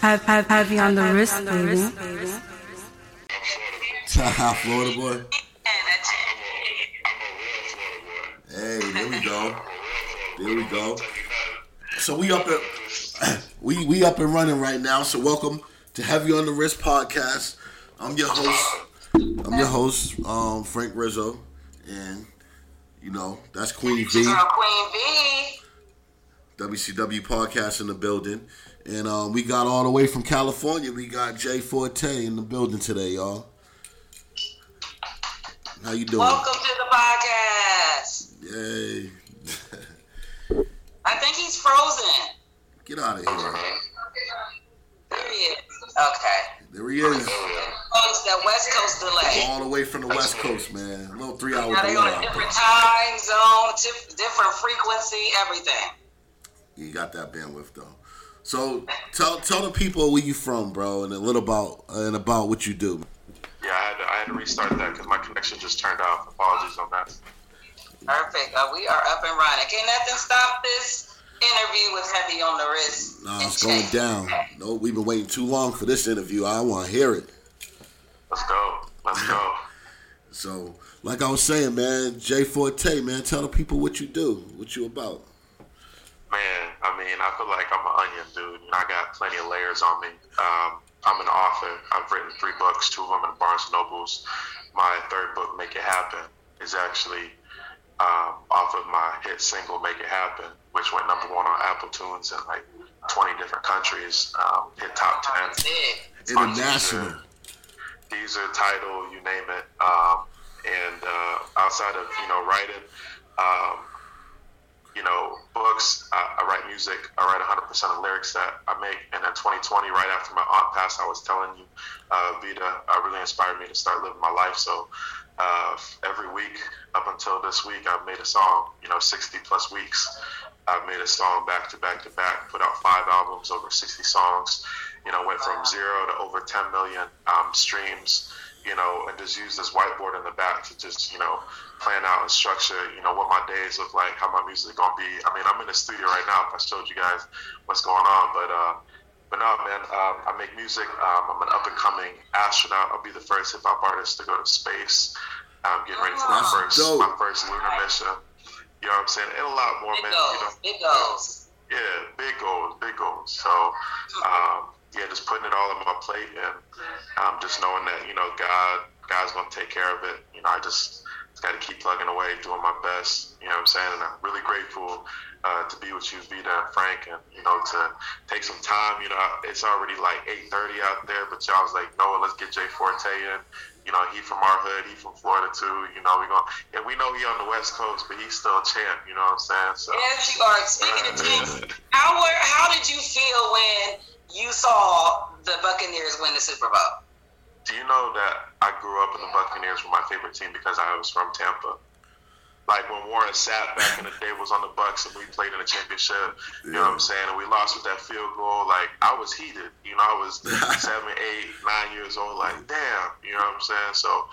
Have, have, have you on the wrist, baby. Florida boy. Hey, there we go. There we go. So we up at we we up and running right now. So welcome to Heavy on the Wrist podcast. I'm your host. I'm your host, um, Frank Rizzo, and you know that's Queen V. Queen V. WCW podcast in the building, and um, we got all the way from California. We got Jay Forte in the building today, y'all. How you doing? Welcome to the podcast. Yay! I think he's frozen. Get out of here. There he is. Okay. There he is. Oh, that West Coast delay. All the way from the West Coast, man. A little three hour Now delay they on a different time zone, different frequency, everything. You got that bandwidth though. So tell tell the people where you from, bro, and a little about and about what you do. Yeah, I had to, I had to restart that because my connection just turned off. Apologies on that. Perfect. Uh, we are up and running. Can nothing stop this interview with Heavy on the wrist? Nah, and it's going Jay. down. No, we've been waiting too long for this interview. I want to hear it. Let's go. Let's go. So, like I was saying, man, Jay Forte, man, tell the people what you do, what you about. Man, I mean, I feel like I'm an onion, dude, and I got plenty of layers on me. Um, I'm an author. I've written three books, two of them in Barnes Nobles. My third book, Make It Happen, is actually um, off of my hit single, Make It Happen, which went number one on Apple Tunes in like 20 different countries, um, hit top 10. That's it. International. Deezer, Tidal, you name it. Um, and uh, outside of you know writing, um, you know books, I, I write music. I write 100% of lyrics that I make. And in 2020, right after my aunt passed, I was telling you, uh, Vita, uh, really inspired me to start living my life. So uh, every week up until this week, I've made a song. You know, 60 plus weeks. I've made a song back to back to back. Put out five albums, over 60 songs you know, went from zero to over 10 million um, streams, you know, and just use this whiteboard in the back to just, you know, plan out and structure, you know, what my days look like, how my music gonna be. I mean, I'm in the studio right now. If I showed you guys what's going on, but uh, but no, man, um, I make music. Um, I'm an up and coming astronaut. I'll be the first hip hop artist to go to space. I'm getting ready for my That's first dope. my first lunar mission. You know what I'm saying? And a lot more, Big man. You know, goals. Big goals. yeah, big goals, big goals. So, um, yeah, just putting it all on my plate and um, just knowing that you know God, God's gonna take care of it. You know, I just, just got to keep plugging away, doing my best. You know what I'm saying? And I'm really grateful uh, to be with you, Vita and Frank, and you know to take some time. You know, it's already like 8:30 out there, but y'all was like, Noah, let's get Jay Forte in. You know, he from our hood, he from Florida too. You know, we going and we know he on the West Coast, but he's still a champ. You know what I'm saying? So. Yes, you are. Speaking of teams, how were, how did you feel when you saw the Buccaneers win the Super Bowl? Do you know that I grew up in the Buccaneers were my favorite team because I was from Tampa? Like when Warren Sapp back in the day was on the Bucks and we played in the championship, you know what I'm saying? And we lost with that field goal. Like I was heated. You know, I was seven, eight, nine years old. Like damn, you know what I'm saying? So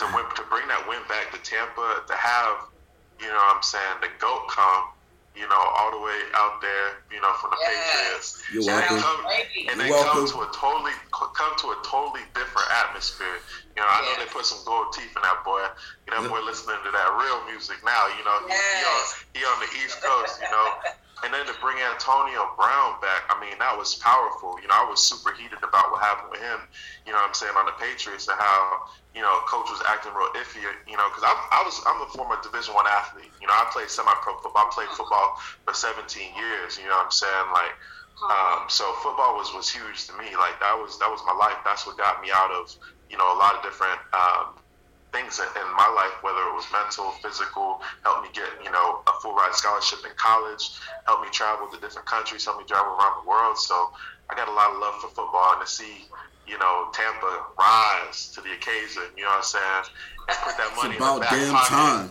to win, to bring that win back to Tampa, to have, you know what I'm saying, the goat come, you know, all the way out there, you know, from the Yes. Patriots. You're And then welcome. come- and then You're come welcome. to a totally come to a totally different atmosphere. You know, I know they put some gold teeth in that boy. You know, that boy listening to that real music now. You know, he, he, on, he on the East Coast. You know, and then to bring Antonio Brown back, I mean, that was powerful. You know, I was super heated about what happened with him. You know, what I'm saying on the Patriots and how you know coach was acting real iffy. You know, because I, was I'm a former Division One athlete. You know, I played semi-pro football. I played football for 17 years. You know what I'm saying? Like. Um, so football was, was huge to me. Like that was that was my life. That's what got me out of you know a lot of different um, things in, in my life, whether it was mental, physical. Helped me get you know a full ride scholarship in college. Helped me travel to different countries. Helped me travel around the world. So I got a lot of love for football and to see you know Tampa rise to the occasion. You know what I'm saying? And put that money It's about in the back damn pocket. time.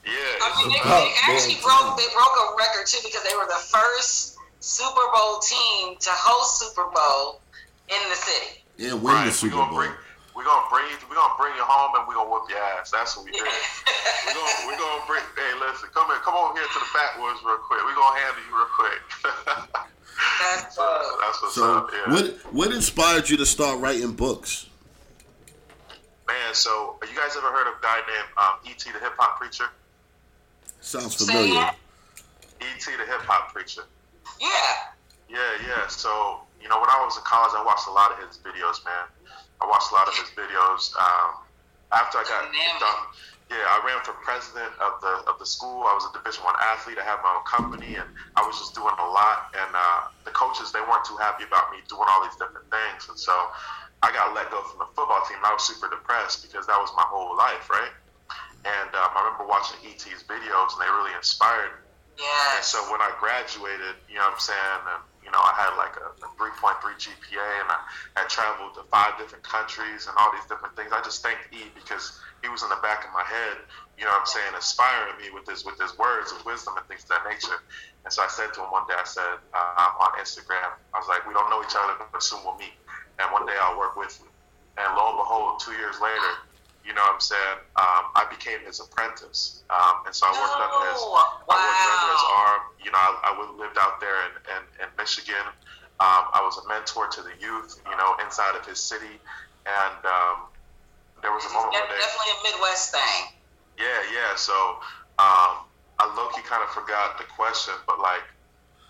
Yeah, I mean, they, they actually broke they broke a record too because they were the first Super Bowl team to host Super Bowl in the city. Yeah, win the Right, we Super gonna Bowl. bring we we're gonna bring you, we're gonna bring you home, and we're gonna whoop your ass. That's what we did. we're gonna we're gonna bring. Hey, listen, come here, come over here to the backwoods real quick. We're gonna handle you real quick. That's, so, that's what's So, up. Yeah. what what inspired you to start writing books? Man, so you guys ever heard of a guy named um, E.T. the Hip Hop Preacher? Sounds familiar. E.T. the Hip Hop Preacher. yeah. Yeah, yeah. So, you know, when I was in college, I watched a lot of his videos, man. I watched a lot of his videos. Um, after I got done, yeah, I ran for president of the of the school. I was a Division One athlete. I had my own company, and I was just doing a lot. And uh, the coaches they weren't too happy about me doing all these different things, and so I got let go from the football team. I was super depressed because that was my whole life, right? And um, I remember watching ET's videos, and they really inspired me. And so when I graduated, you know what I'm saying, and you know, I had like a, a 3.3 GPA and I had traveled to five different countries and all these different things. I just thanked E because he was in the back of my head, you know what I'm saying, inspiring me with his with his words of wisdom and things of that nature. And so I said to him one day, I said uh, on Instagram, I was like, we don't know each other, but soon we'll meet. And one day I'll work with you. And lo and behold, two years later, you know what I'm saying, um, I became his apprentice. Um, and so I worked under his No. I worked under his Wow. arm. You know, I, I lived out there in, in, in Michigan. Um, I was a mentor to the youth, you know, inside of his city. And um, there was a moment That's one day. definitely a Midwest thing. Yeah, yeah. So um, I low key kind of forgot the question, but like,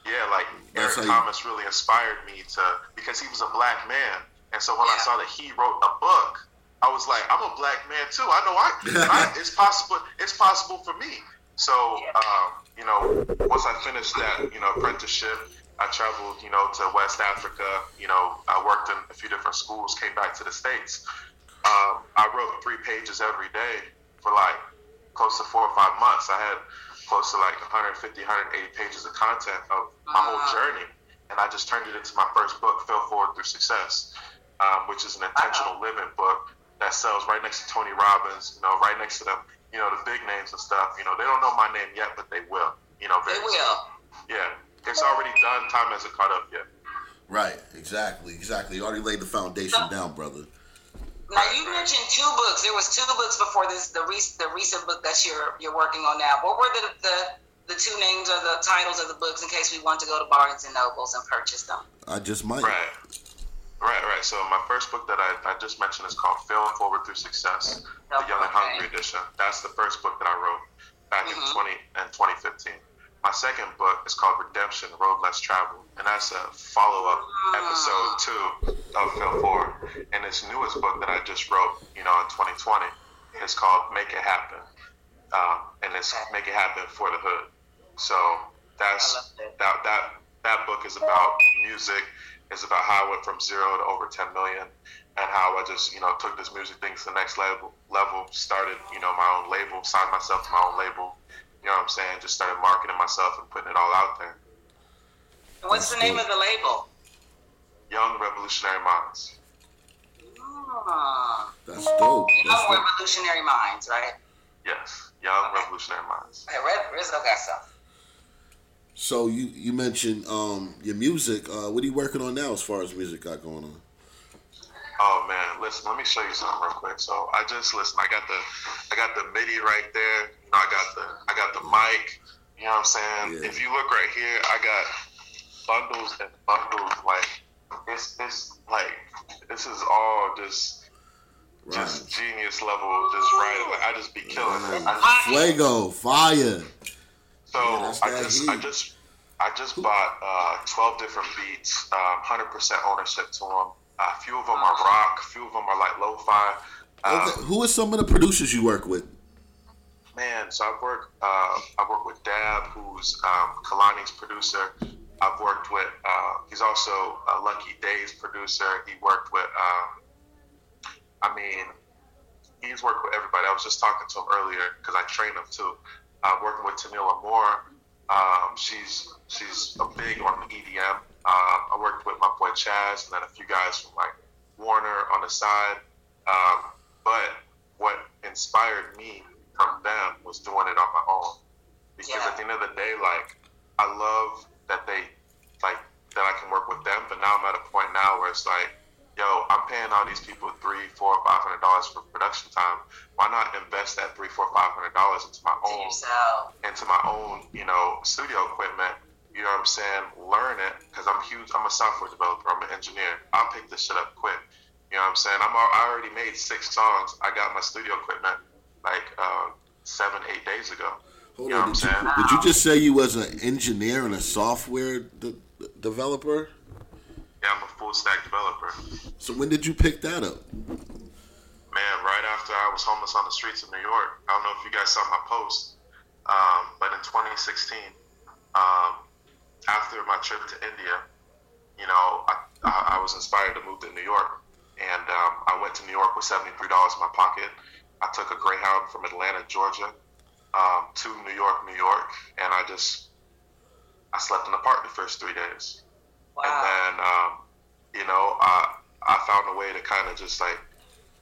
yeah, like That's Eric how you- Thomas really inspired me to because he was a black man, and so when I saw that he wrote a book, I was like, I'm a black man too. I know I, I it's possible. It's possible for me. So um, you know, once I finished that, you know, apprenticeship. I traveled, you know, to West Africa. You know, I worked in a few different schools. Came back to the states. Um, I wrote three pages every day for like close to four or five months. I had close to like 150, 180 pages of content of my whole journey, and I just turned it into my first book, Fail Forward Through Success, um, which is an intentional living book that sells right next to Tony Robbins. You know, right next to them, you know, the big names and stuff. You know, they don't know my name yet, but they will. You know, They will. soon. Yeah, it's already done. Time hasn't caught up yet. Right, exactly, exactly. You already laid the foundation down, brother. Now you mentioned two books. There was two books before this. The recent the recent book that you're you're working on now. What were the the, the two names or the titles of the books in case we want to go to Barnes and Nobles and purchase them? I just might. Right. Right, right. So my first book that I, I just mentioned is called Fail Forward Through Success, the Young and Okay. Hungry edition. That's the first book that I wrote back Mhm. in twenty and twenty fifteen. My second book is called Redemption, Road Less Traveled, and that's a follow up episode two of Fail Forward. And this newest book that I just wrote, you know, in twenty twenty, is called Make It Happen. Um, and it's Make It Happen for the Hood. So that's that. that that that book is about music. It's about how I went from zero to over 10 million, and how I just you know took this music thing to the next level. Level started you know my own label, signed myself to my own label. You know what I'm saying? Just started marketing myself and putting it all out there. And what's the name cool. of the label? Young Revolutionary Minds. Hmm. That's dope. That's Young dope. Revolutionary Minds, right? Yes, Young Revolutionary Minds. Hey, Red, Rizzo got some. So you you mentioned um your music. Uh, what are you working on now as far as music got going on? Oh man, listen, let me show you something real quick. So I just listen. I got the, I got the MIDI right there. You know, I got the, I got the mic. You know what I'm saying? Yeah. If you look right here, I got bundles and bundles. Like it's, it's like this is all just, just genius level. Just right. Like I just be killing it. I Right. Fuego, fire. So Yeah, I just, heat. I just, I just bought uh, twelve different beats, um, hundred percent ownership to them. A few of them are rock, a few of them are like lo-fi. Um, Okay, Who are some of the producers you work with? Man, so I've worked, uh, I've worked with Dab, who's um, Kehlani's producer. I've worked with, uh, he's also a Lucky Daye's producer. He worked with, um, I mean, he's worked with everybody. I was just talking to him earlier because I train him too. Uh, working with Tamila Moore. Um, she's she's a big on EDM. Um, I worked with my boy Chaz and then a few guys from like Warner on the side. Um, but what inspired me from them was doing it on my own. Because Yeah. at the end of the day, like I love that they like that I can work with them, but now I'm at a point now where it's like, yo, I'm paying all these people three, four, five hundred dollars for production time. Why not invest that three, four, five hundred dollars into my own Yourself. into my own, you know, studio equipment. You know what I'm saying? Learn it because I'm huge. I'm a software developer. I'm an engineer. I'll pick this shit up quick. You know what I'm saying? I'm I already made six songs. I got my studio equipment like uh, seven, eight days ago. Hold You know on. what Did I'm you, saying? did you just say you was an engineer and a software de- developer? Yeah, I'm a full stack developer. So when did you pick that up? Man, right after I was homeless on the streets of New York. I don't know if you guys saw my post, um, but in 2016, um, after my trip to India, you know, I, I, was inspired to move to New York, and um, I went to New York with $73 in my pocket. I took a Greyhound from Atlanta, Georgia, um, to New York, New York, and I just I slept in the park the first three days. Wow. And then, um, you know, I I found a way to kind of just like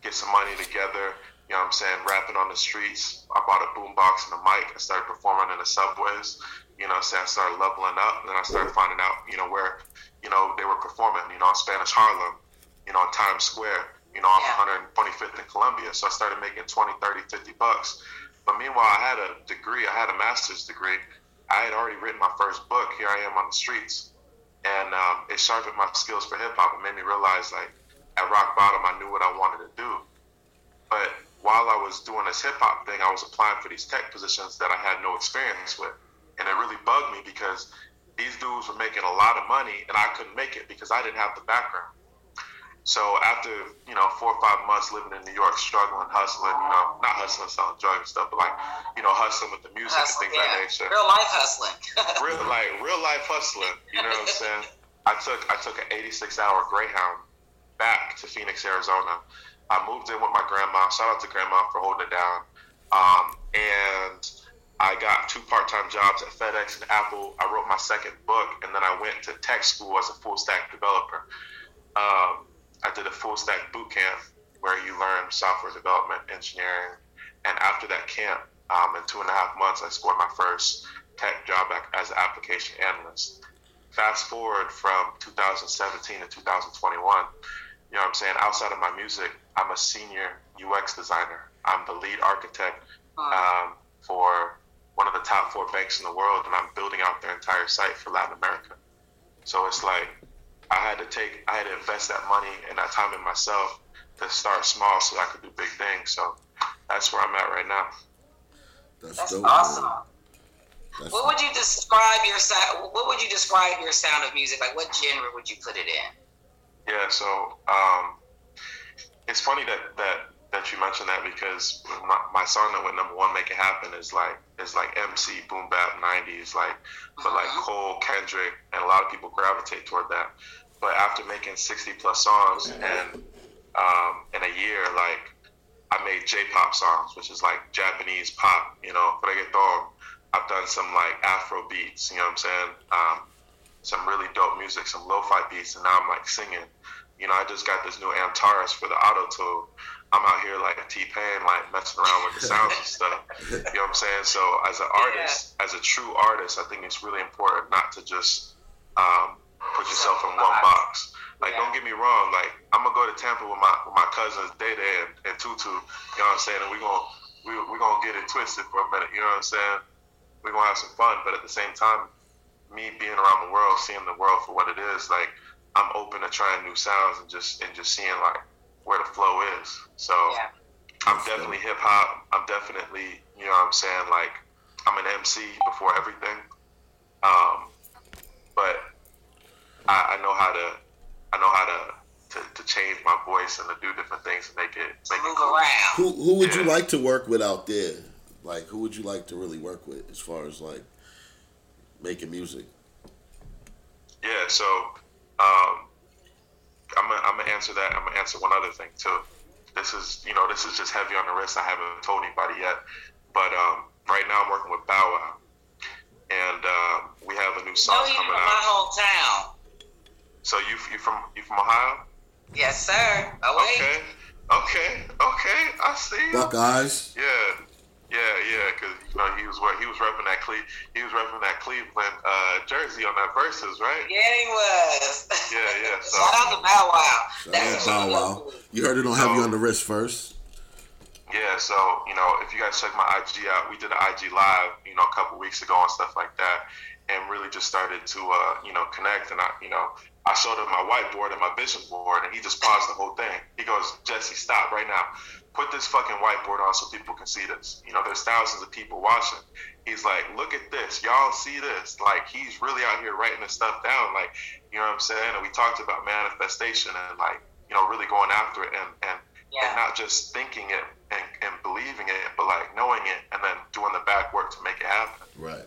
get some money together. You know what I'm saying? Rapping on the streets. I bought a boombox and a mic. I started performing in the subways. You know saying? I started leveling up. And then I started finding out, you know, where, you know, they were performing, you know, in Spanish Harlem, you know, in Times Square, you know, off Yeah. 125th and Columbia. So I started making 20, 30, 50 bucks. But meanwhile, I had a degree. I had a master's degree. I had already written my first book. Here I am on the streets and um, it sharpened my skills for hip hop. It made me realize, like, at rock bottom, I knew what I wanted to do. But while I was doing this hip hop thing, I was applying for these tech positions that I had no experience with, and it really bugged me because these dudes were making a lot of money, and I couldn't make it because I didn't have the background. So after you know four or five months living in New York, struggling, hustling, you know, not hustling, selling drugs and stuff, but like you know, hustling with the music Hustle, and things yeah. that nature Real life hustling. real like real life hustling. You know what I'm saying? I took I took an 86 hour Greyhound back to Phoenix, Arizona. I moved in with my grandma. Shout out to grandma for holding it down. Um, and I got two part time jobs at FedEx and Apple. I wrote my second book, and then I went to tech school as a full stack developer. Um, I did a full stack boot camp where you learn software development, engineering, and after that camp, um, in two and a half months, I scored my first tech job as an application analyst. Fast forward from 2017 to 2021, you know what I'm saying? Outside of my music, I'm a senior UX designer. I'm the lead architect um, for one of the top four banks in the world, and I'm building out their entire site for Latin America. So it's like I had to take, I had to invest that money and that time in myself to start small so I could do big things. So that's where I'm at right now. That's, That's dope. awesome. That's, What would you describe your sound? What would you describe your sound of music? Like, what genre would you put it in? Yeah, so um, it's funny that that that you mentioned that because my, my song that went number one, "Make It Happen," is like is like MC boom bap '90s, like but like Mhm. Cole, Kendrick, and a lot of people gravitate toward that. But after making 60 plus songs and um, in a year, like I made J-pop songs, which is like Japanese pop, you know, reggaeton. I've done some like Afro beats, you know what I'm saying? Um, some really dope music, some lo-fi beats, and now I'm like singing. You know, I just got this new Antares for the auto tune. I'm out here like T Pain, like messing around with the sounds and stuff. You know what I'm saying? So as an artist, as a true artist, I think it's really important not to just um, put yourself in one box. Like, Yeah. don't get me wrong. Like, I'm gonna go to Tampa with my with my cousins Data and, and Tutu. You know what I'm saying? And we gonna we we gonna get it twisted for a minute. You know what I'm saying? We're gonna have some fun, but at the same time, me being around the world, seeing the world for what it is, like I'm open to trying new sounds and just and just seeing like where the flow is. So Yeah. I'm definitely hip hop. I'm definitely, you know what I'm saying, like I'm an MC before everything. Um, but I, I know how to I know how to, to, to change my voice and to do different things and make it make Move it cool. around. who who would you like to work with out there? Like, who would you like to really work with as far as like making music? Yeah, so um, I'm gonna, I'm gonna answer that. I'm gonna answer one other thing too. This is you know this is just heavy on the wrist. I haven't told anybody yet, but um, right now I'm working with Bow Wow, and um, we have a new No, song you from coming my out. hometown. So you you from you from Ohio? Yes, sir. Oh. Okay, okay, okay. I see. you. Buckeyes. Yeah, Yeah, yeah, because you know he was what he was repping that Cle- he was repping that Cleveland uh, jersey on that verses, right? Yeah, he was. Yeah, yeah. So, Shout out to Bow Wow. Shout That's out Bow Wow. You heard it on Heavy on the Wrist first. Yeah, so you know, if you guys check my IG out, we did an IG live, you know, a couple weeks ago and stuff like that, and really just started to, uh, you know, connect. And I, you know, I showed him my whiteboard and my vision board, and he just paused the whole thing. He goes, Jesse, stop right now. Put this fucking whiteboard on so people can see this. You know, there's thousands of people watching. He's like, look at this. Y'all see this. Like, he's really out here writing this stuff down. Like, you know what I'm saying? And we talked about manifestation and, like, you know, really going after it and, and, Yeah. and not just thinking it and, and believing it, but like knowing it and then doing the back work to make it happen. Right.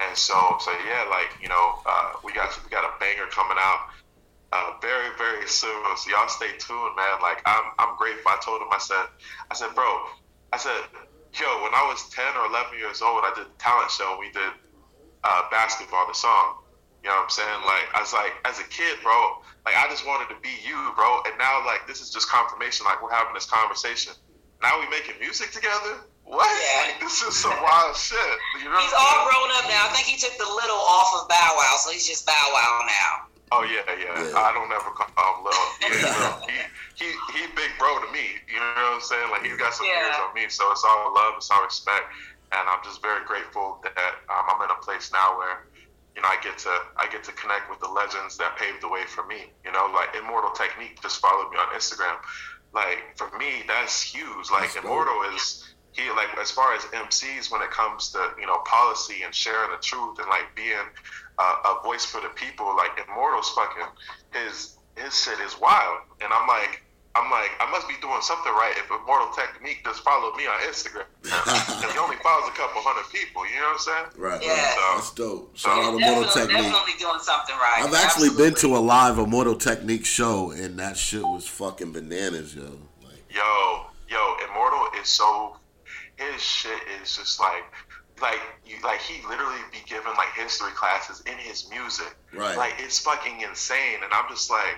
And so, so yeah, like you know, uh, we got we got a banger coming out very very soon. So y'all stay tuned, man. Like I'm I'm grateful. I told him, I said, I said, bro, I said, yo, when I was 10 or 11 years old, I did a talent show. We did uh, basketball, the song. You know what I'm saying? Like I was like, as a kid, bro, like I just wanted to be you, bro. And now like this is just confirmation. Like we're having this conversation. Now we making music together. What? Yeah. Like this is some wild shit. You know He's all grown up now. I think he took the little off of Bow Wow, so he's just Bow Wow now. Oh yeah, yeah, Yeah. I don't ever call him little. He, little. he, he, he big bro to me. You know what I'm saying? Like he's got some Yeah. years on me, so it's all love, it's all respect, and I'm just very grateful that um, I'm in a place now where you know I get to I get to connect with the legends that paved the way for me. You know, like Immortal Technique just followed me on Instagram. Like for me, that's huge. Like That's dope. Immortal is he like as far as MCs when it comes to you know policy and sharing the truth and like being uh, a voice for the people. Like Immortal's fucking his his shit is wild, and I'm like. I'm like, I must be doing something right if Immortal Technique just followed me on Instagram. Because he only follows a couple hundred people, you know what I'm saying? Right. Yeah. right. That's dope. Shout out to Definitely, Technique. definitely doing something right. I've actually been to a live Immortal Technique show, and that shit was fucking bananas, yo. Like, Yo, yo, Immortal is so his shit is just like like you like he literally be giving like history classes in his music. Right. Like it's fucking insane. And I'm just like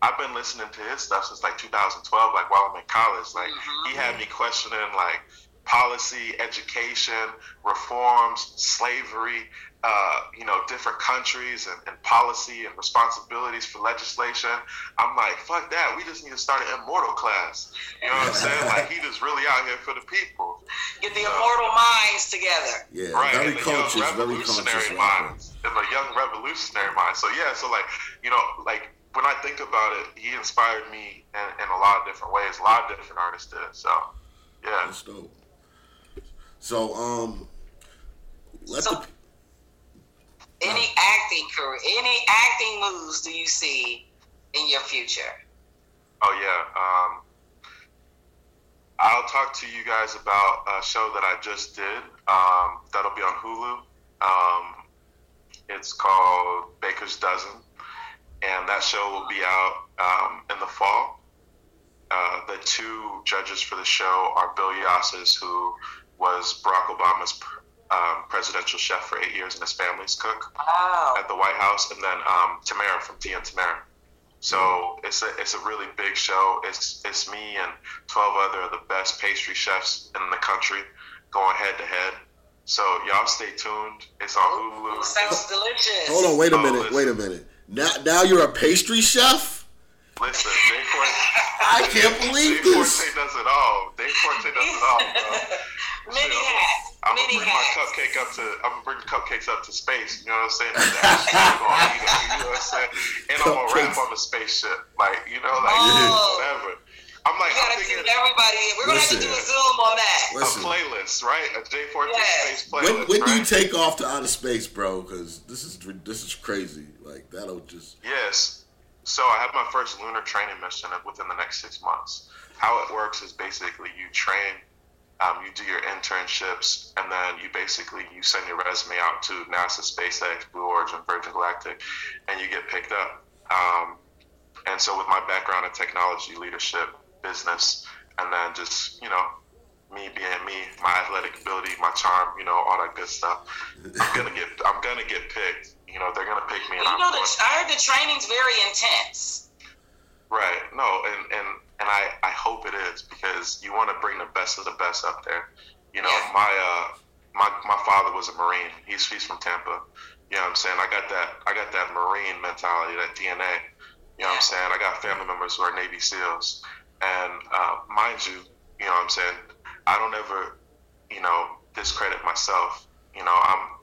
I've been listening to his stuff since like 2012, like while I'm in college. Like Mhm. he had me questioning like policy, education, reforms, slavery, uh, you know, different countries and, and policy and responsibilities for legislation. I'm like, fuck that. We just need to start an immortal class. You know what I'm saying? Like he just really out here for the people. Get the immortal minds together. yeah, Right, very and the conscious, young very revolutionary conscious rapper. minds, and the young revolutionary mind. So yeah, so like you know, like when I think about it, he inspired me in, in a lot of different ways. A lot of different artists did. So yeah, That's dope. So, um, let So- the Any acting career, any acting moves do you see in your future? oh yeah. Um, I'll talk to you guys about a show that I just did. Um, that'll be on Hulu. Um, it's called Baker's Dozen, and that show will be out um, in the fall. Uh, the two judges for the show are Bill Yosses, who was Barack Obama's um, presidential chef for eight years and his family's cook Wow. at the White House, and then um, Tamera from Tia and Tamera. So it's a it's a really big show. It's it's me and twelve other of the best pastry chefs in the country going head to head. So y'all stay tuned. It's on Hulu. Sounds delicious. hold on, wait a Oh, minute, wait a minute. Now, now you're a pastry chef. Listen, Dave Forte. I can't believe Dave this. Forte does it all. Dave Forte does it all, bro. Mini Shit, hat. I'm gonna Mini bring my cupcake up to. I'm gonna bring the cupcakes up to space. You know what I'm saying? And I'm gonna eat it, you know what I'm saying? And I'm gonna rap on the spaceship, like you know, like Oh. whatever. I'm like, We I'm gotta thinking tune everybody in. We're gonna have to do a Zoom on that. a Listen, playlist, right? A J Forte Yeah. space playlist. when, when do you take off to outer space, bro? Because this is this is crazy. Like that'll just Yes. So I have my first lunar training mission within the next six months. How it works is basically you train, um, you do your internships, and then you basically you send your resume out to NASA, SpaceX, Blue Origin, Virgin Galactic, and you get picked up. Um, and so with my background in technology, leadership, business, and then just you know me being me, my athletic ability, my charm, you know, all that good stuff. I'm gonna get I'm gonna get picked. You know, they're gonna pick me, You know, the, I heard the training's very intense. Right. No, and and and I I hope it is because you want to bring the best of the best up there. You know, Yeah. my uh, my my father was a Marine. He's he's from Tampa. You know what I'm saying? I got that I got that Marine mentality, that DNA. You know what I'm saying? I got family members who are Navy SEALs, and uh, mind you, you know what I'm saying? I don't ever, you know, discredit myself. You know, I'm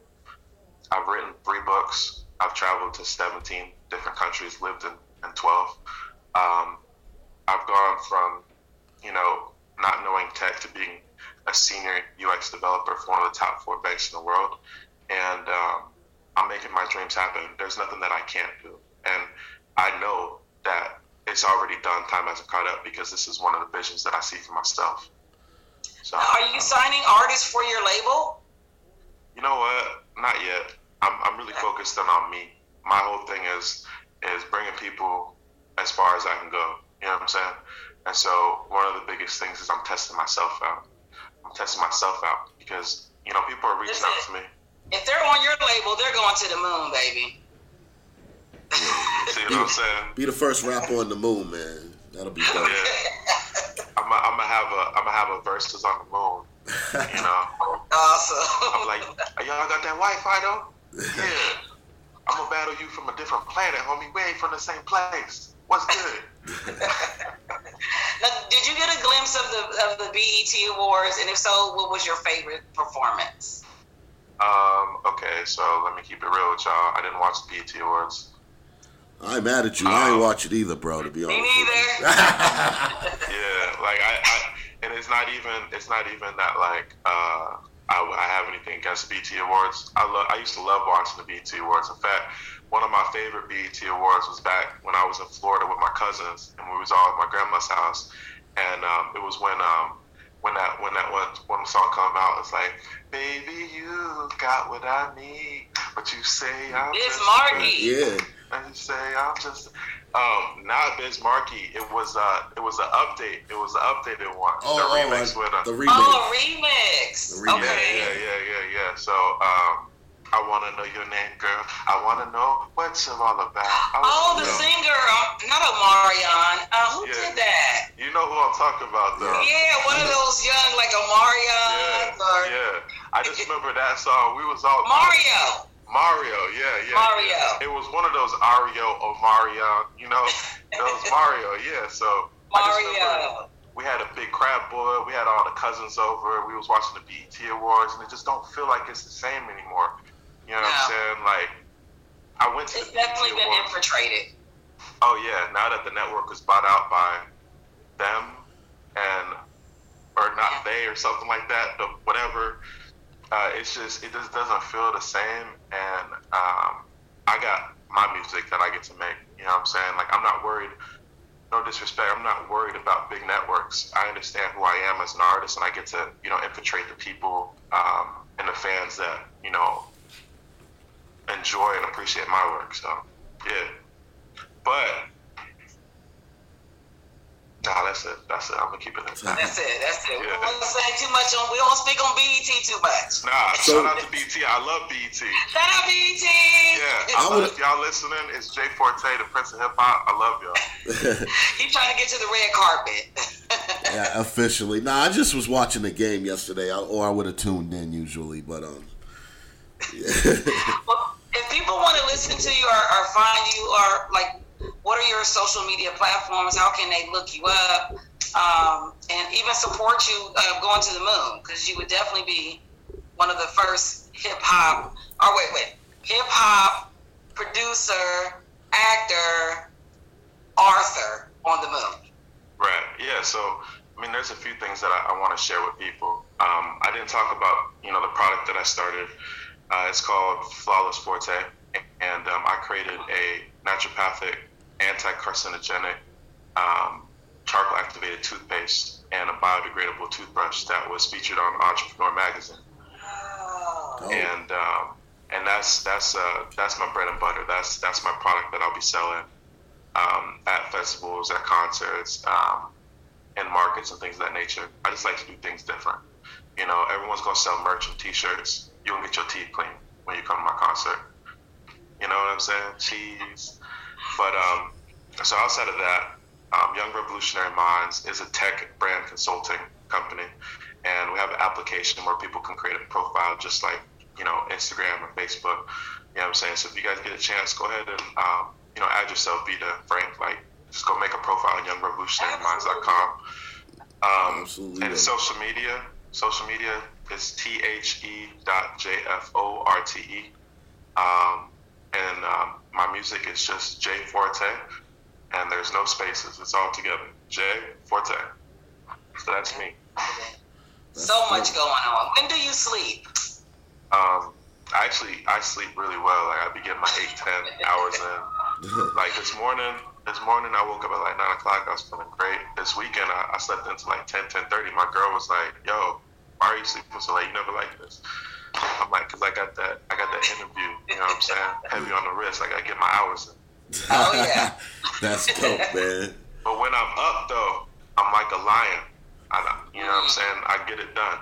I've written three books. I've traveled to 17 different countries, lived in, in 12. Um, I've gone from, you know, not knowing tech to being a senior UX developer for one of the top four banks in the world. And um, I'm making my dreams happen. There's nothing that I can't do. And I know that it's already done. Time hasn't caught up because this is one of the visions that I see for myself. So, Are you signing artists for your label? You know what? Not yet. I'm, I'm really focused on, on me. My whole thing is is bringing people as far as I can go. You know what I'm saying? And so one of the biggest things is I'm testing myself out. I'm testing myself out because you know people are reaching out to me. If they're on your label, they're going to the moon, baby. See what I'm saying? Be the first rapper on the moon, man. That'll be dope. Yeah. I'm gonna have a I'm gonna have a verses on the moon. You know, Awesome. I'm like, "Hey, y'all got that Wi-Fi though? Yeah. I'm gonna battle you from a different planet, homie. We ain't from the same place. What's good? Now, did you get a glimpse of the of the BET Awards? And if so, what was your favorite performance? Um, okay, so let me keep it real with y'all. I didn't watch the BET Awards. I'm mad at you. I ain't watch it either, bro. To be honest. Me neither. Yeah, like I, I and it's not even it's not even that like uh I, I have anything against the BET Awards. I love I used to love watching the BET Awards. In fact, one of my favorite BET Awards was back when I was in Florida with my cousins and we was all at my grandma's house, and um, it was when um when that when that one one song come out, it's like, baby, you got what I need, but you say I'm It's just Marky. Yeah. and you say I'm just um not Biz Markie. It was uh it was an update. It was an updated one. Oh, the oh, remix uh, with uh, the remix. Oh, remix. The remix. yeah, Okay. yeah, yeah, yeah, yeah. So um I wanna know your name, girl. I wanna know what's you're all about. Oh, wanna the know. singer, um, not Omarion. Uh, who Yeah. did that? You know who I'm talking about though. Yeah, one of those young like Omarion Yeah, or yeah. I just remember that song. We was all Mario. Mario, yeah, yeah. Mario. yeah. It was one of those Ario or Mario, you know, those Mario, yeah. So I just remember Mario. we had a big crab board. We had all the cousins over. We was watching the BET Awards, and it just don't feel like it's the same anymore. You know what I'm saying? Like, I went to It's the BET definitely been Awards. infiltrated. Oh yeah, now that the network was bought out by them, and or not they or something like that, the, whatever. Uh, it's just it just doesn't feel the same, and um, I got my music that I get to make. You know what I'm saying? Like I'm not worried. No disrespect, I'm not worried about big networks. I understand who I am as an artist, and I get to you know infiltrate the people um, and the fans that you know enjoy and appreciate my work. So yeah, but nah, that's it. That's it. I'm gonna keep it. That. That's it. That's it. We don't want to say too much on. We don't speak on BET too much. Nah, So- shout out to BT. I love BT. Shout out BET. Yeah, I I would- love, if y'all listening, it's Jay Forte, the Prince of Hip Hop. I love y'all. He's trying to get to the red carpet. yeah, officially. Nah, I just was watching the game yesterday, or I would have tuned in usually, but um. Well, if people want to listen to you or, or find you, or like, what are your social media platforms? How can they look you up? Um, and even support you uh, going to the moon? Because you would definitely be one of the first hip hop, or wait, wait, hip hop producer, actor, Arthur on the moon. Right. Yeah. So, I mean, there's a few things that I, I want to share with people. Um, I didn't talk about, you know, the product that I started. Uh, it's called Flawless Forte, and um, I created a naturopathic, anti-carcinogenic, um, charcoal-activated toothpaste and a biodegradable toothbrush that was featured on Entrepreneur Magazine. Oh. And um, and that's that's uh, that's my bread and butter. That's that's my product that I'll be selling um, at festivals, at concerts, um, and markets and things of that nature. I just like to do things different. You know, everyone's gonna sell merch and T-shirts. You gonna get your teeth clean when you come to my concert. You know what I'm saying? Cheese. But um, so outside of that, um, Young Revolutionary Minds is a tech brand consulting company, and we have an application where people can create a profile just like you know Instagram or Facebook. You know what I'm saying? So if you guys get a chance, go ahead and um, you know add yourself, be the Frank. Like just go make a profile on YoungRevolutionaryMinds.com. Um, Absolutely. and social media, social media is T H E dot J F O R T E. Um, and um, my music is just J Forte, and there's no spaces. It's all together. J Forte. So that's me. So much going on. When do you sleep? Um, I actually I sleep really well. Like I be getting my eight ten hours in. Like this morning, this morning I woke up at like nine o'clock. I was feeling great. This weekend I, I slept until like 10, 10.30. My girl was like, "Yo, why are you sleeping so late? You never like this." I'm like, "Cause I got that I got that interview. You know what I'm saying? Heavy on the wrist. I gotta get my hours in." Oh, yeah. That's dope, man. But when I'm up though, I'm like a lion. I, you know what I'm saying? I get it done.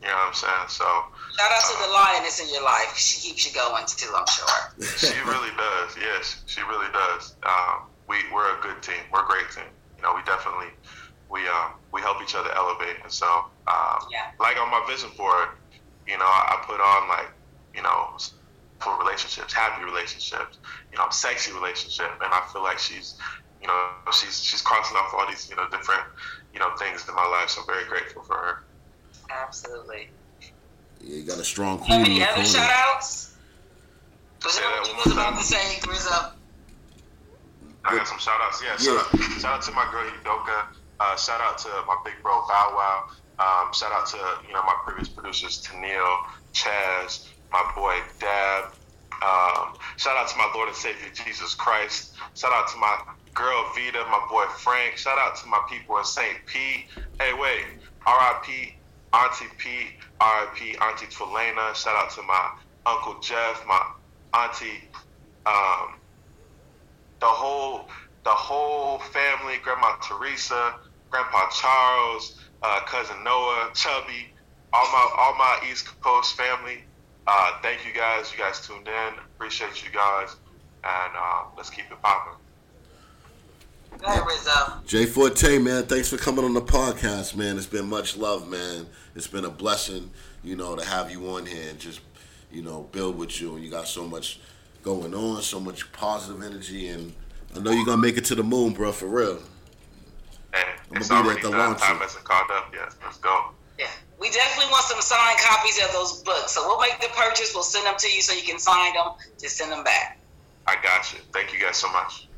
You know what I'm saying? So Shout out to the lioness in your life. She keeps you going too, I'm sure. she really does. Yes, she really does. Um, we we're a good team. We're a great team. You know, we definitely we um we help each other elevate. And so um, Yeah. like on my vision board, you know, I, I put on like you know for relationships, happy relationships, you know, sexy relationship, and I feel like she's you know she's she's crossing off all these you know different you know things in my life. So I'm very grateful for her. Absolutely. Yeah, you got a strong You queen have in any your other corner. shout outs? Was Say that that what you was about to say, Rizzo? I got some shout outs. Yeah, Yeah. Shout, out, shout out to my girl Udoka. Uh, shout out to my big bro Bow Wow. Um, shout out to you know my previous producers Tennille, Chaz, my boy Dab. Um, shout out to my Lord and Savior Jesus Christ. Shout out to my girl Vita, my boy Frank. Shout out to my people in St. Pete. Hey, wait, R.I.P. Auntie Pete, R.I.P. Auntie Twilena. Shout out to my Uncle Jeff, my Auntie. Um, the whole the whole family, Grandma Teresa, Grandpa Charles, uh, cousin Noah, Chubby, all my all my East Coast family. Uh, thank you guys. You guys tuned in. Appreciate you guys, and uh, let's keep it popping. Go ahead, Rizzo. Jay Forte, man, thanks for coming on the podcast, man. It's been much love, man. It's been a blessing, you know, to have you on here and just, you know, build with you. And you got so much going on, so much positive energy, and I know you're gonna make it to the moon, bro, for real. And gonna it's be there at already the launch. Time hasn't caught up yet. Let's go. Yeah. We definitely want some signed copies of those books. So we'll make the purchase. We'll send them to you so you can sign them. Just send them back. I got you. Thank you guys so much.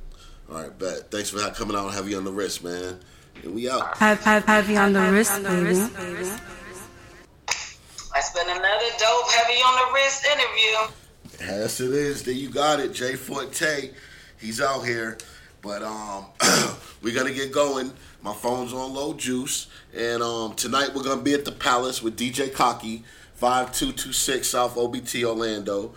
All right, bet. Thanks for coming out and have you on the wrist, man. And we out. Have, have, have you on the wrist, baby. That's been another dope heavy on the wrist interview. Yes, it is. There you got it. Jay Forte. He's out here. But um we're gonna get going. My phone's on low juice. And um tonight we're gonna be at the Palace with DJ Cocky, 5226 South OBT Orlando.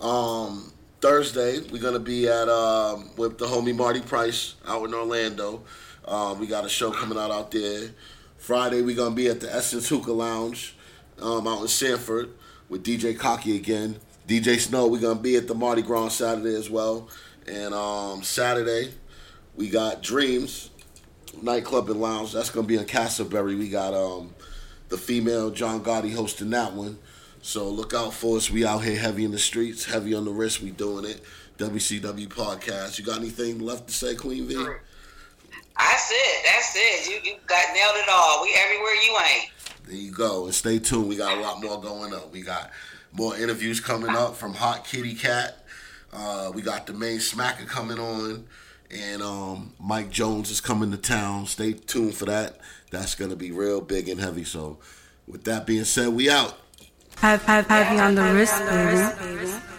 Um Thursday we're gonna be at um with the homie Marty Price out in Orlando. Um, we got a show coming out out there. Friday we're gonna be at the Essence Hookah Lounge um, out in Sanford with DJ Cocky again. DJ Snow, we're gonna be at the Mardi Gras Saturday as well. And um, Saturday, we got Dreams nightclub and lounge. That's gonna be in Casselberry. We got um, the female John Gotti hosting that one. So look out for us. We out here heavy in the streets, heavy on the wrist. We doing it. WCW podcast. You got anything left to say, Queen V? That's it. That's it. You you got nailed it all. We everywhere you ain't. There you go. And stay tuned. We got a lot more going up. We got more interviews coming up from Hot Kitty Cat. Uh, we got the main smacker coming on. And um, Mike Jones is coming to town. Stay tuned for that. That's to be real big and heavy. So, with that being said, we out. Have, have, have you on the wrist, baby.